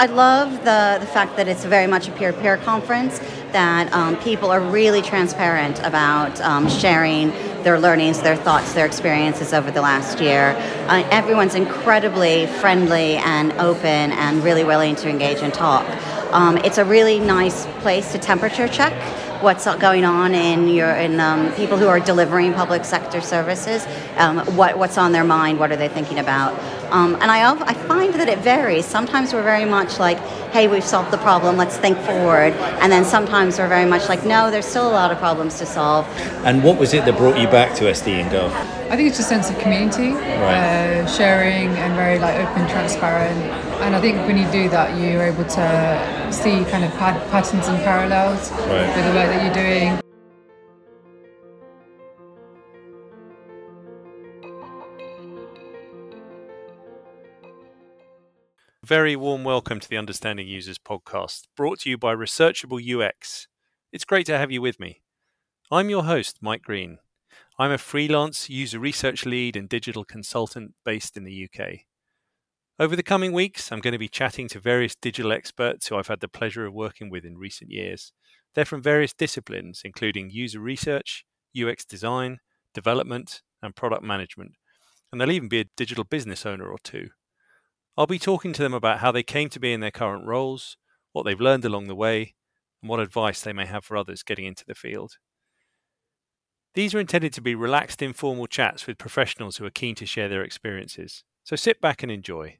I love the, the fact that it's very much a peer to peer conference, that um, people are really transparent about um, sharing their learnings, their thoughts, their experiences over the last year. Uh, everyone's incredibly friendly and open and really willing to engage and talk. Um, it's a really nice place to temperature check what's going on in your in um, people who are delivering public sector services, um, what what's on their mind, what are they thinking about. Um, and I, I find that it varies. Sometimes we're very much like, hey, we've solved the problem, let's think forward. And then sometimes we're very much like, no, there's still a lot of problems to solve. And what was it that brought you back to SDinGov? I think it's a sense of community, right. uh, sharing, and very like open, transparent. And I think when you do that, you're able to see kind of patterns and parallels right. with the work that you're doing. Very warm welcome to the Understanding Users podcast, brought to you by Researchable UX. It's great to have you with me. I'm your host, Mike Green. I'm a freelance user research lead and digital consultant based in the UK. Over the coming weeks, I'm going to be chatting to various digital experts who I've had the pleasure of working with in recent years. They're from various disciplines, including user research, UX design, development, and product management. And they'll even be a digital business owner or two. I'll be talking to them about how they came to be in their current roles, what they've learned along the way, and what advice they may have for others getting into the field. These are intended to be relaxed, informal chats with professionals who are keen to share their experiences. So sit back and enjoy.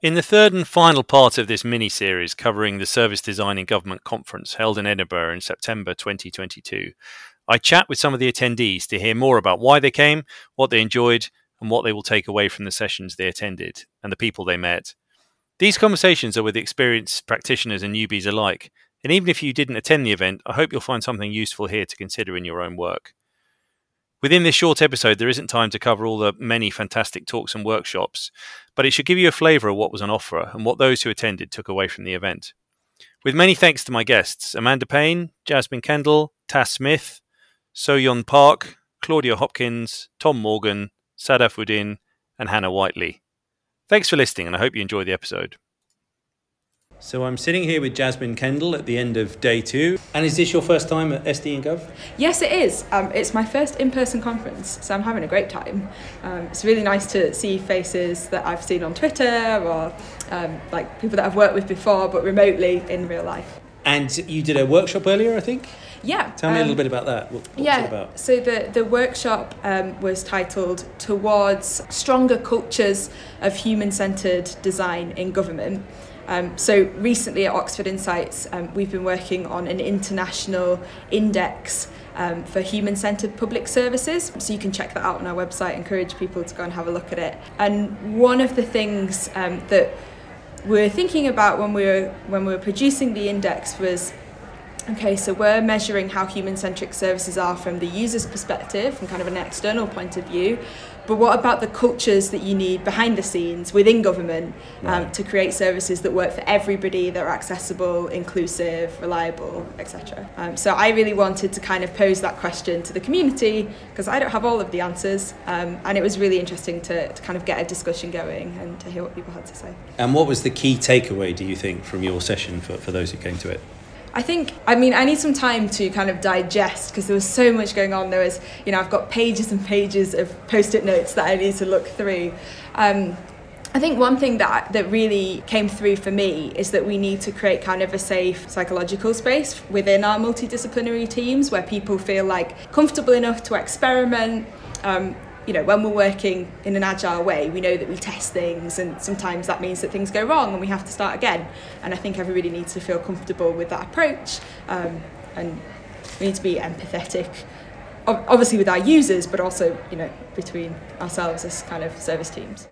In the third and final part of this mini series covering the Service Design in Government conference held in Edinburgh in September 2022, I chat with some of the attendees to hear more about why they came, what they enjoyed, and what they will take away from the sessions they attended and the people they met. These conversations are with experienced practitioners and newbies alike, and even if you didn't attend the event, I hope you'll find something useful here to consider in your own work. Within this short episode, there isn't time to cover all the many fantastic talks and workshops, but it should give you a flavour of what was on offer and what those who attended took away from the event. With many thanks to my guests Amanda Payne, Jasmine Kendall, Tass Smith, So Park, Claudia Hopkins, Tom Morgan, Sadaf Uddin, and Hannah Whiteley. Thanks for listening, and I hope you enjoy the episode. So I'm sitting here with Jasmine Kendall at the end of day two. And is this your first time at SDinGov? Yes, it is. Um, it's my first in-person conference, so I'm having a great time. Um, it's really nice to see faces that I've seen on Twitter or um, like people that I've worked with before, but remotely in real life. And you did a workshop earlier, I think. Yeah. Tell me um, a little um, bit about that. What, yeah. So the the workshop um, was titled "Towards Stronger Cultures of Human-Centered Design in Government." Um, so recently at Oxford Insights, um, we've been working on an international index um, for human-centered public services. So you can check that out on our website. Encourage people to go and have a look at it. And one of the things um, that we were thinking about when we were when we were producing the index was Okay, so we're measuring how human centric services are from the user's perspective, from kind of an external point of view. But what about the cultures that you need behind the scenes within government um, right. to create services that work for everybody, that are accessible, inclusive, reliable, etc.? Um, so I really wanted to kind of pose that question to the community because I don't have all of the answers. Um, and it was really interesting to, to kind of get a discussion going and to hear what people had to say. And what was the key takeaway, do you think, from your session for, for those who came to it? I think, I mean, I need some time to kind of digest because there was so much going on. There was, you know, I've got pages and pages of post it notes that I need to look through. Um, I think one thing that that really came through for me is that we need to create kind of a safe psychological space within our multidisciplinary teams where people feel like comfortable enough to experiment, um, you know, when we're working in an agile way, we know that we test things, and sometimes that means that things go wrong and we have to start again. And I think everybody needs to feel comfortable with that approach, um, and we need to be empathetic, obviously with our users, but also, you know, between ourselves as kind of service teams.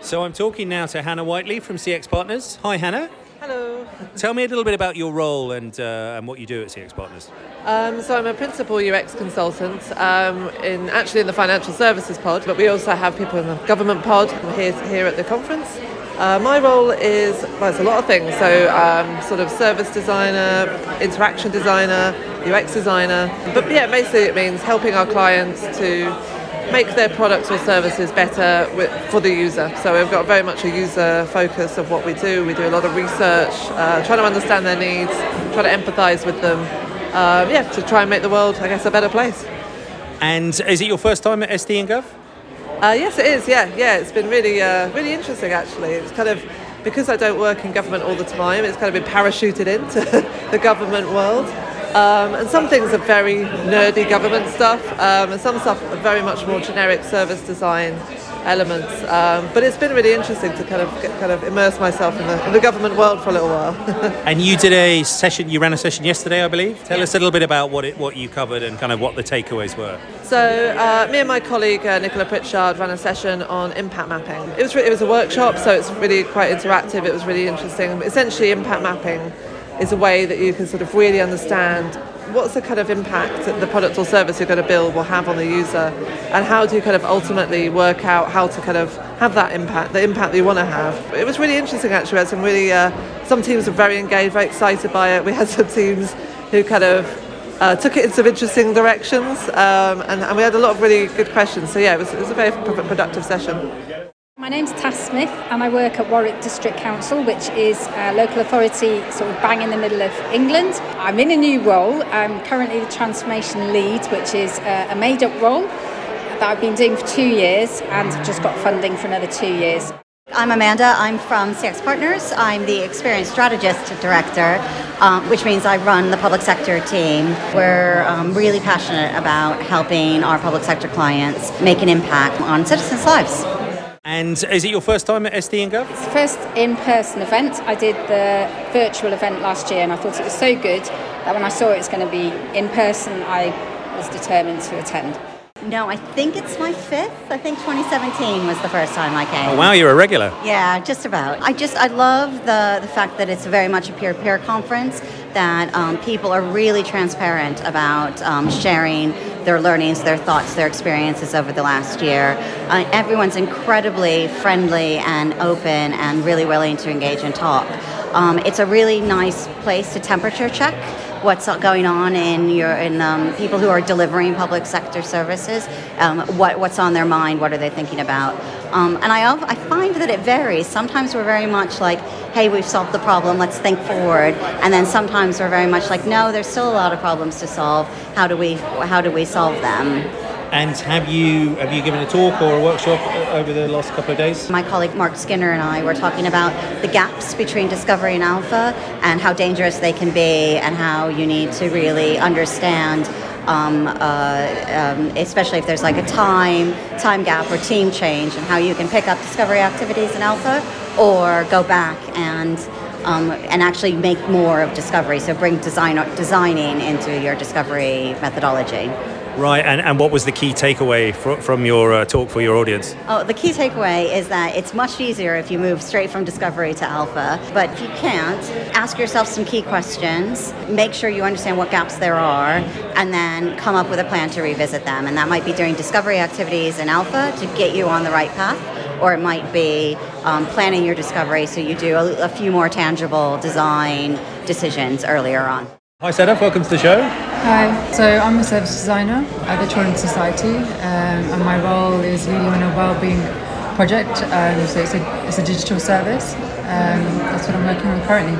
So I'm talking now to Hannah Whiteley from CX Partners. Hi, Hannah. Hello. Tell me a little bit about your role and, uh, and what you do at CX Partners. Um, so I'm a principal UX consultant um, in actually in the financial services pod, but we also have people in the government pod here here at the conference. Uh, my role is well, it's a lot of things. So um, sort of service designer, interaction designer, UX designer. But yeah, basically it means helping our clients to make their products or services better with, for the user. So we've got very much a user focus of what we do. We do a lot of research, uh, trying to understand their needs, try to empathise with them. Um, yeah, to try and make the world, I guess, a better place. And is it your first time at SDinGov? Uh, yes, it is. Yeah, yeah. It's been really, uh, really interesting. Actually, it's kind of because I don't work in government all the time. It's kind of been parachuted into the government world. Um, and some things are very nerdy government stuff, um, and some stuff are very much more generic service design elements. Um, but it's been really interesting to kind of get, kind of immerse myself in the, in the government world for a little while. and you did a session. You ran a session yesterday, I believe. Tell us a little bit about what it, what you covered and kind of what the takeaways were. So uh, me and my colleague uh, Nicola Pritchard ran a session on impact mapping. It was re- it was a workshop, so it's really quite interactive. It was really interesting. Essentially, impact mapping is a way that you can sort of really understand what's the kind of impact that the product or service you're going to build will have on the user and how do you kind of ultimately work out how to kind of have that impact the impact that you want to have. It was really interesting actually. We had some really uh, some teams were very engaged very excited by it. We had some teams who kind of uh, took it in some interesting directions um, and, and, we had a lot of really good questions. So yeah it was, it was a very productive session my name's Tass Smith and I work at Warwick District Council, which is a local authority sort of bang in the middle of England. I'm in a new role. I'm currently the transformation lead, which is a made up role that I've been doing for two years and I've just got funding for another two years. I'm Amanda. I'm from CX Partners. I'm the Experience Strategist Director, um, which means I run the public sector team. We're um, really passionate about helping our public sector clients make an impact on citizens' lives. And is it your first time at SDinGov? It's the first in-person event. I did the virtual event last year and I thought it was so good that when I saw it was going to be in person, I was determined to attend. No, I think it's my fifth. I think 2017 was the first time I came. Oh wow, you're a regular. Yeah, just about. I just I love the the fact that it's very much a peer-to-peer conference. That um, people are really transparent about um, sharing their learnings, their thoughts, their experiences over the last year. Uh, everyone's incredibly friendly and open and really willing to engage and talk. Um, it's a really nice place to temperature check what's going on in your in um, people who are delivering public sector services. Um, what what's on their mind? What are they thinking about? Um, and I I find that it varies. Sometimes we're very much like, hey, we've solved the problem. Let's think forward. And then sometimes we're very much like, no, there's still a lot of problems to solve. How do we how do we solve them? And have you have you given a talk or a workshop over the last couple of days? My colleague Mark Skinner and I were talking about the gaps between discovery and alpha and how dangerous they can be and how you need to really understand um, uh, um, especially if there's like a time time gap or team change and how you can pick up discovery activities in alpha or go back and um, and actually make more of discovery so bring design designing into your discovery methodology Right, and, and what was the key takeaway fr- from your uh, talk for your audience? Oh, the key takeaway is that it's much easier if you move straight from discovery to alpha. But if you can't, ask yourself some key questions, make sure you understand what gaps there are, and then come up with a plan to revisit them. And that might be doing discovery activities in alpha to get you on the right path, or it might be um, planning your discovery so you do a, a few more tangible design decisions earlier on. Hi, Sedef. Welcome to the show. Hi. So I'm a service designer at the Children's Society, um, and my role is leading on a wellbeing project. Um, so it's a, it's a digital service. Um, that's what I'm working on currently.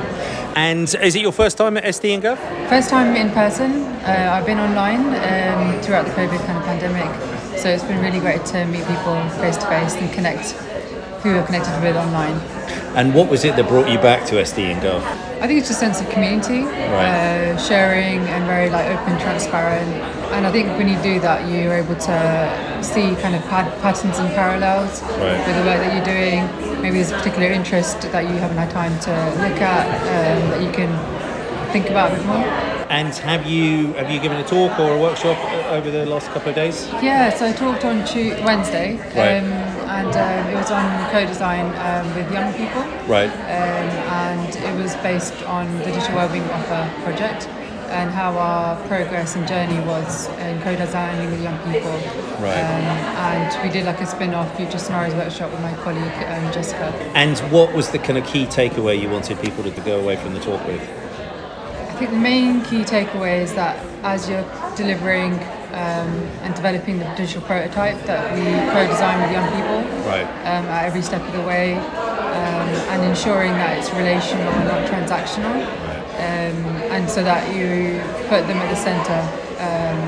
And is it your first time at SDinGov? First time in person. Uh, I've been online um, throughout the COVID kind of pandemic, so it's been really great to meet people face to face and connect who you're connected with online. And what was it that brought you back to SDinGov? I think it's just a sense of community, right. uh, sharing, and very like open, transparent. And I think when you do that, you're able to see kind of patterns and parallels right. with the work that you're doing. Maybe there's a particular interest that you haven't had time to look at um, that you can think about a bit more. And have you have you given a talk or a workshop over the last couple of days? Yeah, so I talked on Tuesday, Wednesday. Right. Um, and um, it was on co-design um, with young people. Right. Um, and it was based on the Digital Wellbeing Offer project and how our progress and journey was in co-designing with young people. Right. Um, and we did like a spin-off future scenarios workshop with my colleague um, Jessica. And what was the kind of key takeaway you wanted people to go away from the talk with? I think the main key takeaway is that as you're delivering um, and developing the digital prototype that we co-design with young people right. um, at every step of the way, um, and ensuring that it's relational and not transactional, um, and so that you put them at the centre um,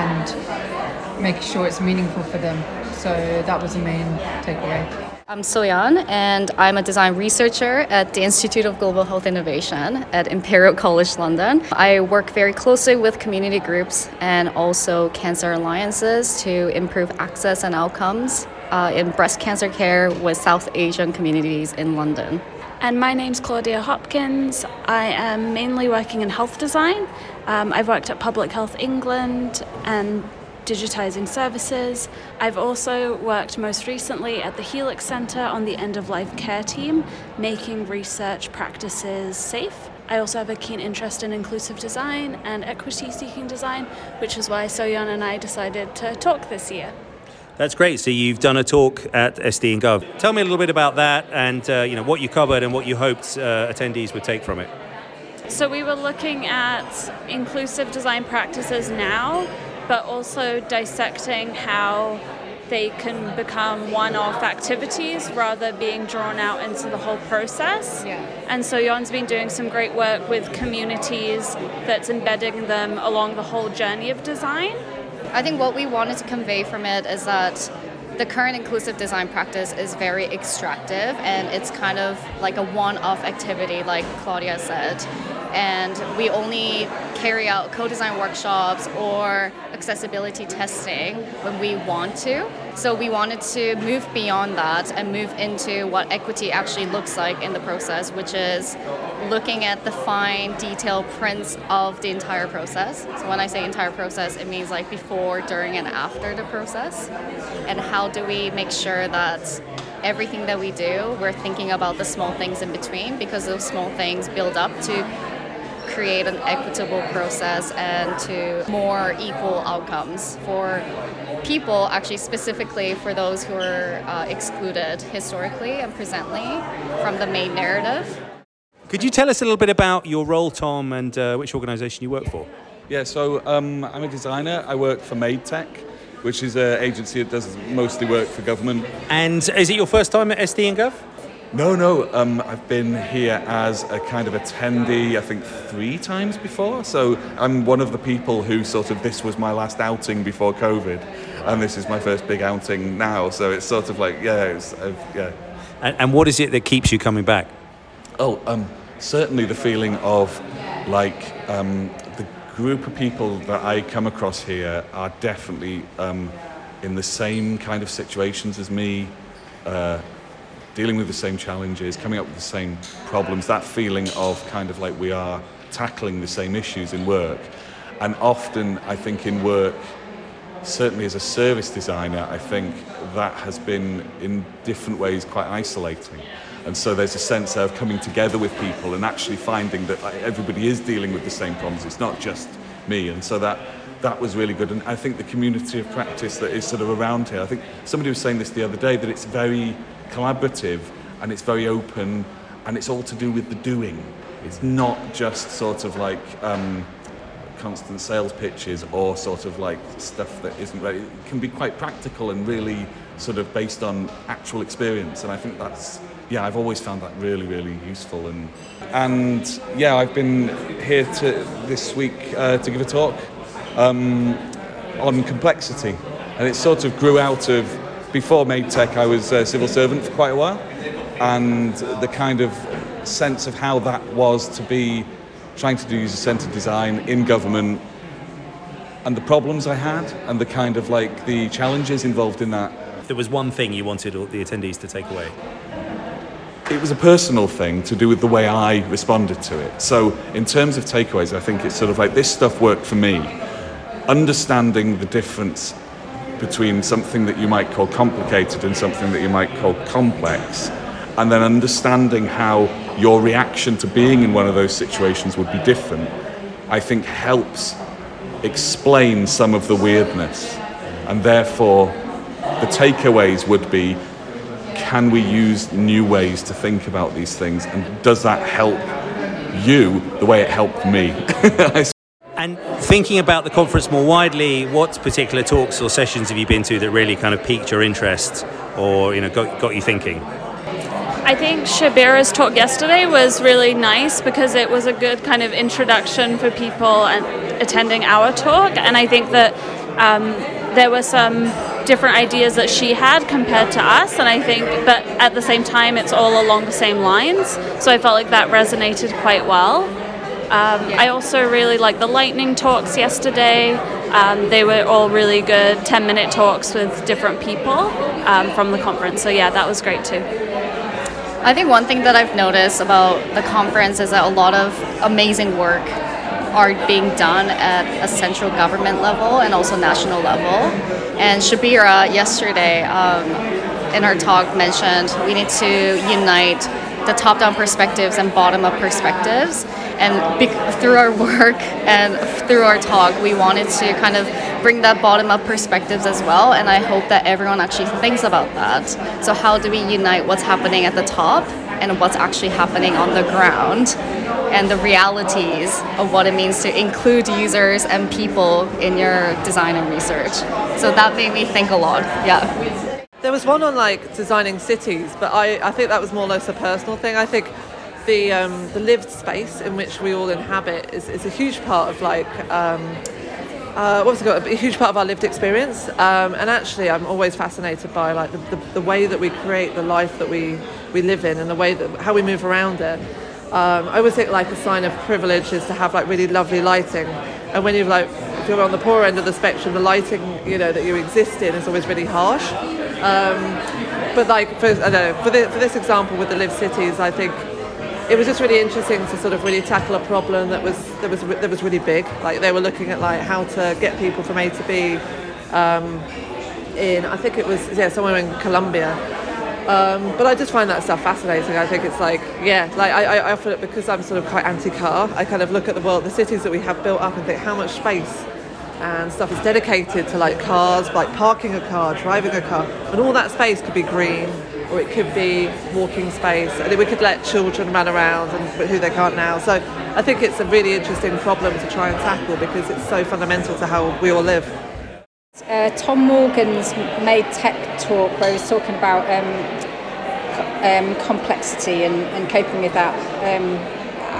and make sure it's meaningful for them. So that was the main takeaway. I'm Soyeon, and I'm a design researcher at the Institute of Global Health Innovation at Imperial College London. I work very closely with community groups and also cancer alliances to improve access and outcomes uh, in breast cancer care with South Asian communities in London. And my name's Claudia Hopkins. I am mainly working in health design. Um, I've worked at Public Health England and digitising services. I've also worked most recently at the Helix Centre on the end of life care team, making research practices safe. I also have a keen interest in inclusive design and equity seeking design, which is why Soyeon and I decided to talk this year. That's great. So you've done a talk at SDinGov. Tell me a little bit about that, and uh, you know what you covered and what you hoped uh, attendees would take from it. So we were looking at inclusive design practices now, but also dissecting how they can become one-off activities rather being drawn out into the whole process. Yeah. And so Yon's been doing some great work with communities that's embedding them along the whole journey of design. I think what we wanted to convey from it is that the current inclusive design practice is very extractive and it's kind of like a one off activity, like Claudia said. And we only carry out co design workshops or accessibility testing when we want to. So we wanted to move beyond that and move into what equity actually looks like in the process, which is looking at the fine detail prints of the entire process. So when I say entire process, it means like before, during, and after the process. And how do we make sure that everything that we do, we're thinking about the small things in between because those small things build up to create an equitable process and to more equal outcomes for people, actually, specifically for those who are uh, excluded historically and presently from the main narrative. Could you tell us a little bit about your role, Tom, and uh, which organisation you work for? Yeah, so um, I'm a designer. I work for Made Tech, which is an agency that does mostly work for government. And is it your first time at SDinGov? No, no, um, I've been here as a kind of attendee, I think three times before. So I'm one of the people who sort of, this was my last outing before COVID, and this is my first big outing now. So it's sort of like, yeah, it's, uh, yeah. And, and what is it that keeps you coming back? Oh, um, certainly the feeling of like um, the group of people that I come across here are definitely um, in the same kind of situations as me, uh, dealing with the same challenges, coming up with the same problems. That feeling of kind of like we are tackling the same issues in work. And often, I think, in work, certainly as a service designer, I think that has been in different ways quite isolating. And so there's a sense of coming together with people and actually finding that everybody is dealing with the same problems. It's not just me. And so that that was really good. And I think the community of practice that is sort of around here, I think somebody was saying this the other day, that it's very collaborative and it's very open and it's all to do with the doing. It's not just sort of like um, constant sales pitches or sort of like stuff that isn't ready. It can be quite practical and really sort of based on actual experience. And I think that's yeah, I've always found that really, really useful. And and yeah, I've been here to this week uh, to give a talk um, on complexity, and it sort of grew out of before MadeTech. I was a civil servant for quite a while, and the kind of sense of how that was to be trying to do user-centered design in government and the problems I had and the kind of like the challenges involved in that. If there was one thing you wanted the attendees to take away, it was a personal thing to do with the way I responded to it. So, in terms of takeaways, I think it's sort of like this stuff worked for me. Understanding the difference between something that you might call complicated and something that you might call complex, and then understanding how your reaction to being in one of those situations would be different, I think helps explain some of the weirdness. And therefore, the takeaways would be can we use new ways to think about these things? And does that help you the way it helped me? thinking about the conference more widely, what particular talks or sessions have you been to that really kind of piqued your interest or you know got, got you thinking? I think Shabira's talk yesterday was really nice because it was a good kind of introduction for people attending our talk, and I think that um, there were some different ideas that she had compared to us, and I think, but at the same time, it's all along the same lines. So I felt like that resonated quite well. Um, I also really liked the lightning talks yesterday. Um, they were all really good 10 minute talks with different people um, from the conference. So, yeah, that was great too. I think one thing that I've noticed about the conference is that a lot of amazing work are being done at a central government level and also national level. And Shabira yesterday um, in her talk mentioned we need to unite the top-down perspectives and bottom-up perspectives. And through our work and through our talk, we wanted to kind of bring that bottom-up perspectives as well. And I hope that everyone actually thinks about that. So how do we unite what's happening at the top and what's actually happening on the ground? and the realities of what it means to include users and people in your design and research. So that made me think a lot. Yeah. There was one on like designing cities, but I, I think that was more or less a personal thing. I think the um, the lived space in which we all inhabit is, is a huge part of like um, uh, it got? A huge part of our lived experience. Um, and actually, I'm always fascinated by like the, the, the, way that we create the life that we, we live in and the way that how we move around it. Um, I always think like a sign of privilege is to have like really lovely lighting, and when you're like if you're on the poor end of the spectrum, the lighting you know that you exist in is always really harsh. Um, but like for, I don't know for, the, for this example with the live cities, I think it was just really interesting to sort of really tackle a problem that was that was that was really big. Like they were looking at like how to get people from A to B. Um, in I think it was yeah somewhere in Colombia um, but I just find that stuff fascinating. I think it's like, yeah, like I, I often, because I'm sort of quite anti-car, I kind of look at the world, the cities that we have built up and think how much space and stuff is dedicated to like cars, like parking a car, driving a car, and all that space could be green or it could be walking space, and we could let children run around and who they can't now. So I think it's a really interesting problem to try and tackle because it's so fundamental to how we all live. Uh, Tom Morgan's made tech talk where he was talking about um, um, complexity and, and, coping with that. Um,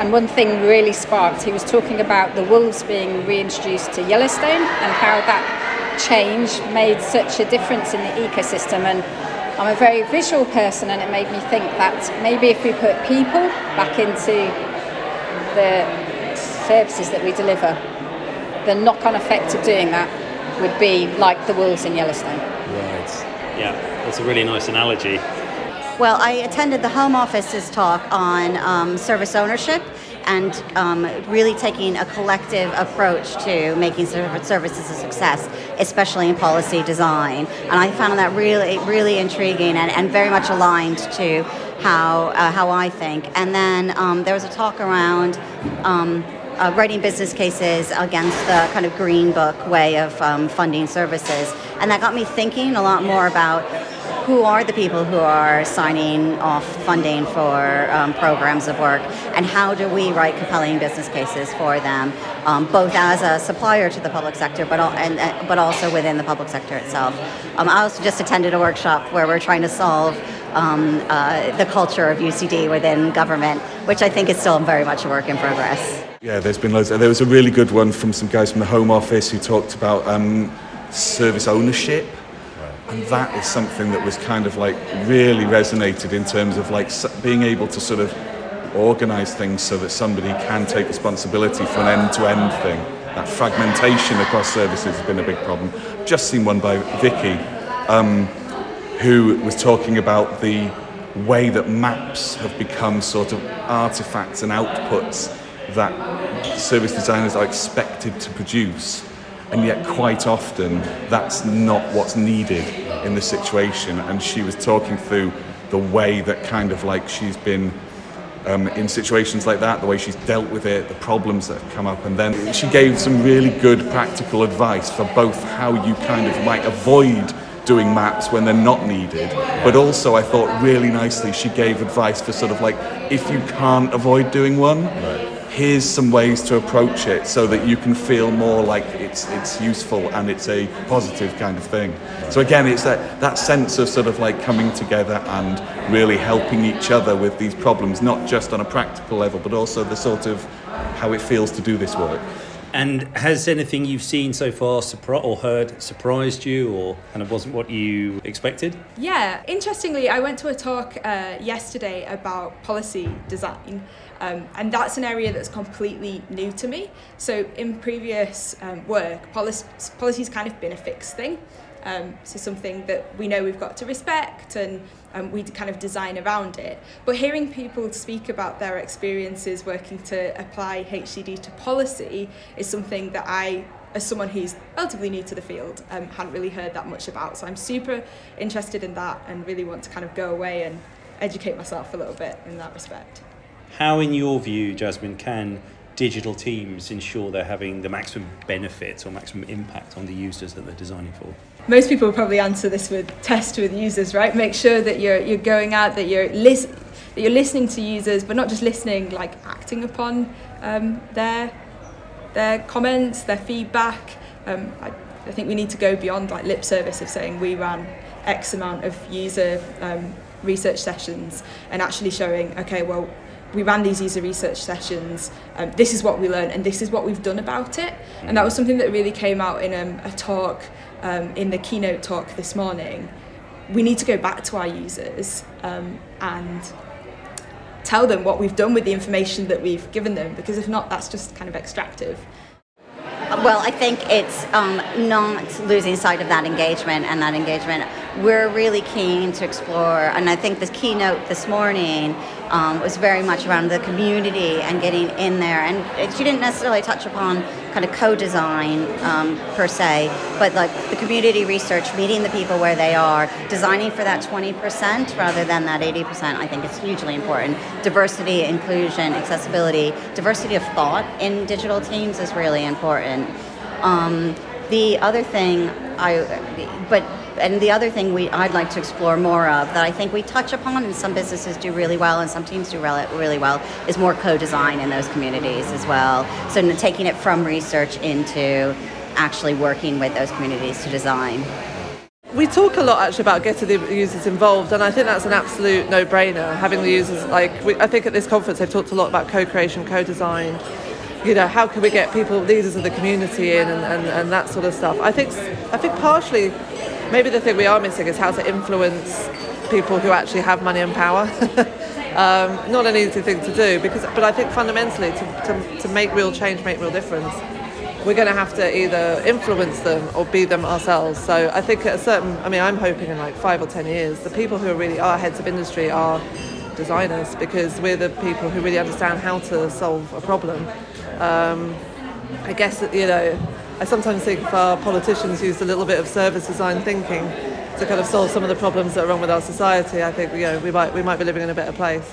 and one thing really sparked, he was talking about the wolves being reintroduced to Yellowstone and how that change made such a difference in the ecosystem. And I'm a very visual person, and it made me think that maybe if we put people back into the services that we deliver, the knock on effect of doing that would be like the wolves in Yellowstone. Right. Yeah, that's a really nice analogy. Well, I attended the Home Office's talk on um, service ownership and um, really taking a collective approach to making services a success, especially in policy design. And I found that really, really intriguing and, and very much aligned to how, uh, how I think. And then um, there was a talk around um, uh, writing business cases against the kind of green book way of um, funding services. And that got me thinking a lot more about who are the people who are signing off funding for um, programs of work and how do we write compelling business cases for them, um, both as a supplier to the public sector but, al- and, uh, but also within the public sector itself. Um, I also just attended a workshop where we're trying to solve um, uh, the culture of UCD within government, which I think is still very much a work in progress. Yeah, there's been loads. There was a really good one from some guys from the Home Office who talked about um, service ownership. And that is something that was kind of like really resonated in terms of like being able to sort of organize things so that somebody can take responsibility for an end to end thing. That fragmentation across services has been a big problem. Just seen one by Vicky, um, who was talking about the way that maps have become sort of artifacts and outputs that service designers are expected to produce. And yet, quite often, that's not what's needed in the situation. And she was talking through the way that kind of like she's been um, in situations like that, the way she's dealt with it, the problems that have come up. And then she gave some really good practical advice for both how you kind of might avoid doing maps when they're not needed. But also, I thought really nicely, she gave advice for sort of like if you can't avoid doing one, right here's some ways to approach it so that you can feel more like it's it's useful and it's a positive kind of thing. So again, it's that that sense of sort of like coming together and really helping each other with these problems, not just on a practical level, but also the sort of how it feels to do this work. And has anything you've seen so far or heard surprised you or kind of wasn't what you expected? Yeah, interestingly, I went to a talk uh, yesterday about policy design. Um, and that's an area that's completely new to me. So, in previous um, work, policy, policy's kind of been a fixed thing. Um, so, something that we know we've got to respect and um, we kind of design around it. But hearing people speak about their experiences working to apply HCD to policy is something that I as someone who's relatively new to the field, um, hadn't really heard that much about. So I'm super interested in that and really want to kind of go away and educate myself a little bit in that respect. How, in your view, Jasmine, can digital teams ensure they're having the maximum benefit or maximum impact on the users that they're designing for? Most people will probably answer this with test with users, right? Make sure that you're you're going out, that you're lis- that you're listening to users, but not just listening, like acting upon um, their their comments, their feedback. Um, I, I think we need to go beyond like lip service of saying we ran X amount of user um, research sessions and actually showing, okay, well, we ran these user research sessions, um, this is what we learned and this is what we've done about it. And that was something that really came out in um, a talk, um, in the keynote talk this morning. We need to go back to our users um, and tell them what we've done with the information that we've given them because if not, that's just kind of extractive. Well, I think it's um, not losing sight of that engagement and that engagement. We're really keen to explore, and I think the keynote this morning um, was very much around the community and getting in there. And she didn't necessarily touch upon kind of co-design um, per se, but like the community research, meeting the people where they are, designing for that 20% rather than that 80%. I think it's hugely important. Diversity, inclusion, accessibility, diversity of thought in digital teams is really important. Um, the other thing I, but and the other thing we I'd like to explore more of that I think we touch upon and some businesses do really well and some teams do really, well is more co-design in those communities as well. So taking it from research into actually working with those communities to design. We talk a lot actually about getting the users involved, and I think that's an absolute no-brainer. Having the users like we, I think at this conference they've talked a lot about co-creation, co-design. You know, how can we get people, leaders of the community in, and, and, and that sort of stuff. I think I think partially maybe the thing we are missing is how to influence people who actually have money and power. um, not an easy thing to do because, but I think fundamentally to, to, to make real change, make real difference, we're going to have to either influence them or be them ourselves. So I think at a certain, I mean, I'm hoping in like five or ten years, the people who are really are heads of industry are designers because we're the people who really understand how to solve a problem. Um, I guess that you know I sometimes think if our politicians used a little bit of service design thinking to kind of solve some of the problems that are wrong with our society, I think you know, we, might, we might be living in a better place.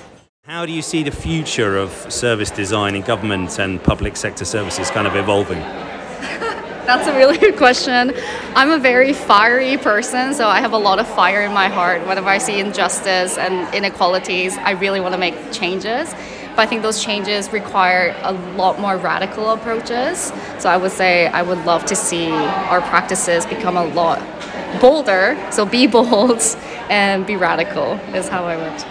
How do you see the future of service design in government and public sector services kind of evolving? That's a really good question. I'm a very fiery person, so I have a lot of fire in my heart. Whenever I see injustice and inequalities, I really want to make changes. But I think those changes require a lot more radical approaches. So I would say I would love to see our practices become a lot bolder. So be bold and be radical is how I would.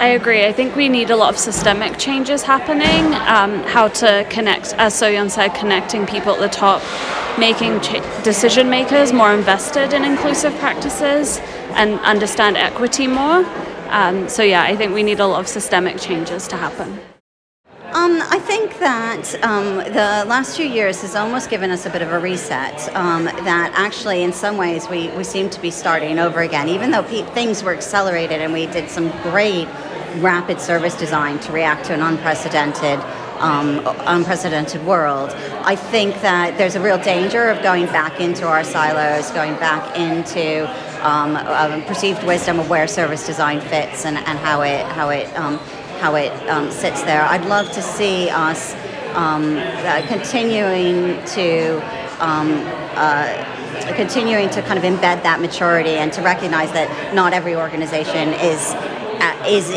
I agree. I think we need a lot of systemic changes happening. Um, how to connect, as Soyeon said, connecting people at the top, making ch- decision makers more invested in inclusive practices and understand equity more. Um, so yeah, I think we need a lot of systemic changes to happen. Um, I think that um, the last few years has almost given us a bit of a reset. Um, that actually, in some ways, we, we seem to be starting over again. Even though pe- things were accelerated and we did some great rapid service design to react to an unprecedented um, unprecedented world. I think that there's a real danger of going back into our silos, going back into um, uh, perceived wisdom of where service design fits and, and how it how it um, how it um, sits there. I'd love to see us um, uh, continuing to um, uh, continuing to kind of embed that maturity and to recognize that not every organization is uh, is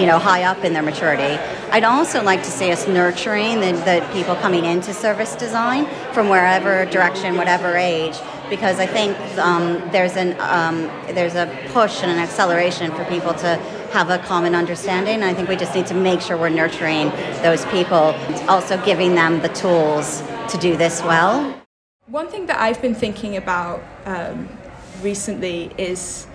you know high up in their maturity. I'd also like to see us nurturing the, the people coming into service design from wherever direction, whatever age, because I think um, there's an um, there's a push and an acceleration for people to have a common understanding. I think we just need to make sure we're nurturing those people, also giving them the tools to do this well. One thing that I've been thinking about um, recently is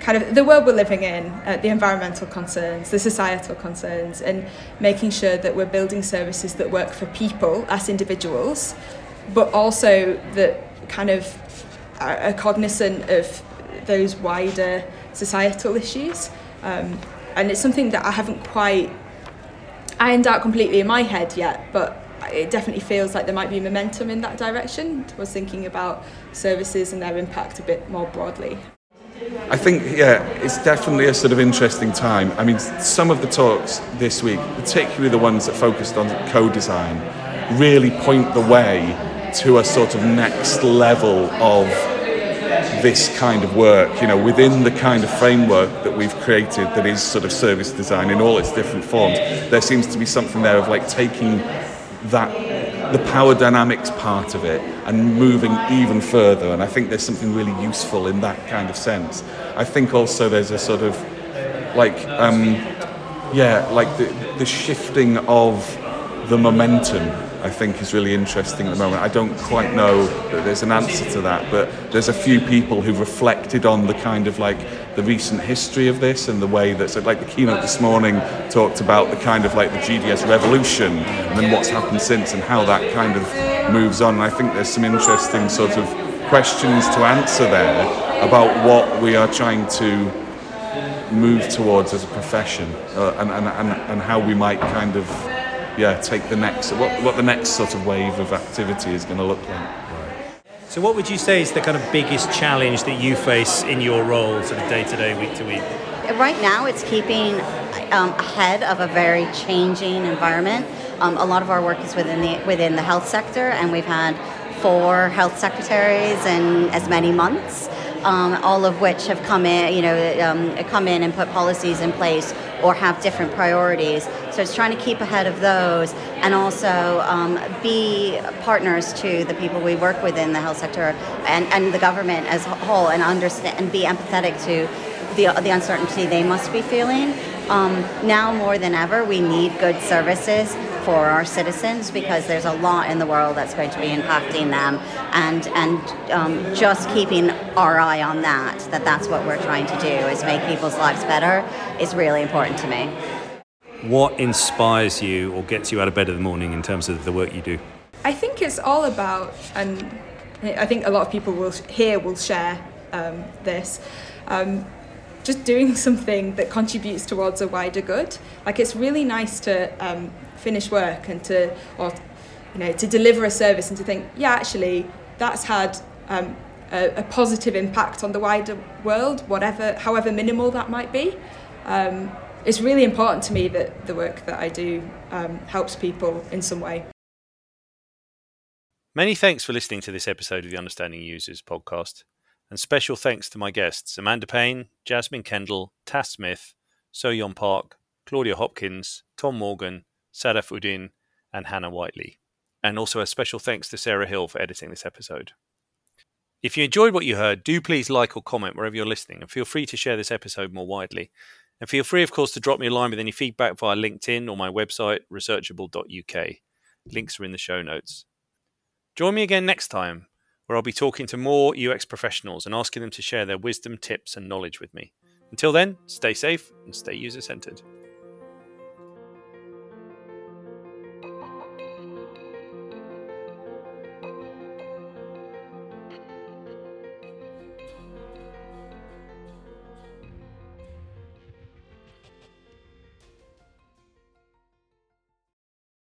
kind of the world we're living in, uh, the environmental concerns, the societal concerns, and making sure that we're building services that work for people as individuals, but also that kind of are cognizant of those wider societal issues. Um, and it's something that I haven't quite ironed out completely in my head yet, but it definitely feels like there might be momentum in that direction. Was thinking about services and their impact a bit more broadly. I think, yeah, it's definitely a sort of interesting time. I mean, some of the talks this week, particularly the ones that focused on co design, really point the way to a sort of next level of this kind of work, you know, within the kind of framework that we've created that is sort of service design in all its different forms, there seems to be something there of like taking that the power dynamics part of it and moving even further and I think there's something really useful in that kind of sense. I think also there's a sort of like um, yeah, like the, the shifting of the momentum I think is really interesting at the moment. I don't quite know that there's an answer to that, but there's a few people who've reflected on the kind of like the recent history of this and the way that, so like the keynote this morning talked about the kind of like the GDS revolution and then what's happened since and how that kind of moves on. And I think there's some interesting sort of questions to answer there about what we are trying to move towards as a profession uh, and, and, and, and how we might kind of yeah, take the next what what the next sort of wave of activity is going to look like. So, what would you say is the kind of biggest challenge that you face in your role, sort of day to day, week to week? Right now, it's keeping um, ahead of a very changing environment. Um, a lot of our work is within the within the health sector, and we've had four health secretaries in as many months. Um, all of which have come in, you know, um, come in and put policies in place or have different priorities. So it's trying to keep ahead of those and also um, be partners to the people we work with in the health sector and, and the government as a whole and understand and be empathetic to the, the uncertainty they must be feeling. Um, now more than ever, we need good services for our citizens because there's a lot in the world that's going to be impacting them, and and um, just keeping our eye on that, that that's what we're trying to do is make people's lives better, is really important to me. What inspires you or gets you out of bed in the morning in terms of the work you do? I think it's all about, and I think a lot of people will here will share um, this. Um, just doing something that contributes towards a wider good. Like it's really nice to um, finish work and to, or you know, to deliver a service and to think, yeah, actually, that's had um, a, a positive impact on the wider world, whatever, however minimal that might be. Um, it's really important to me that the work that I do um, helps people in some way. Many thanks for listening to this episode of the Understanding Users podcast. And special thanks to my guests Amanda Payne, Jasmine Kendall, Tass Smith, So Park, Claudia Hopkins, Tom Morgan, Sadaf Udin, and Hannah Whiteley. And also a special thanks to Sarah Hill for editing this episode. If you enjoyed what you heard, do please like or comment wherever you're listening, and feel free to share this episode more widely. And feel free, of course, to drop me a line with any feedback via LinkedIn or my website, researchable.uk. Links are in the show notes. Join me again next time where I'll be talking to more UX professionals and asking them to share their wisdom, tips, and knowledge with me. Until then, stay safe and stay user centered.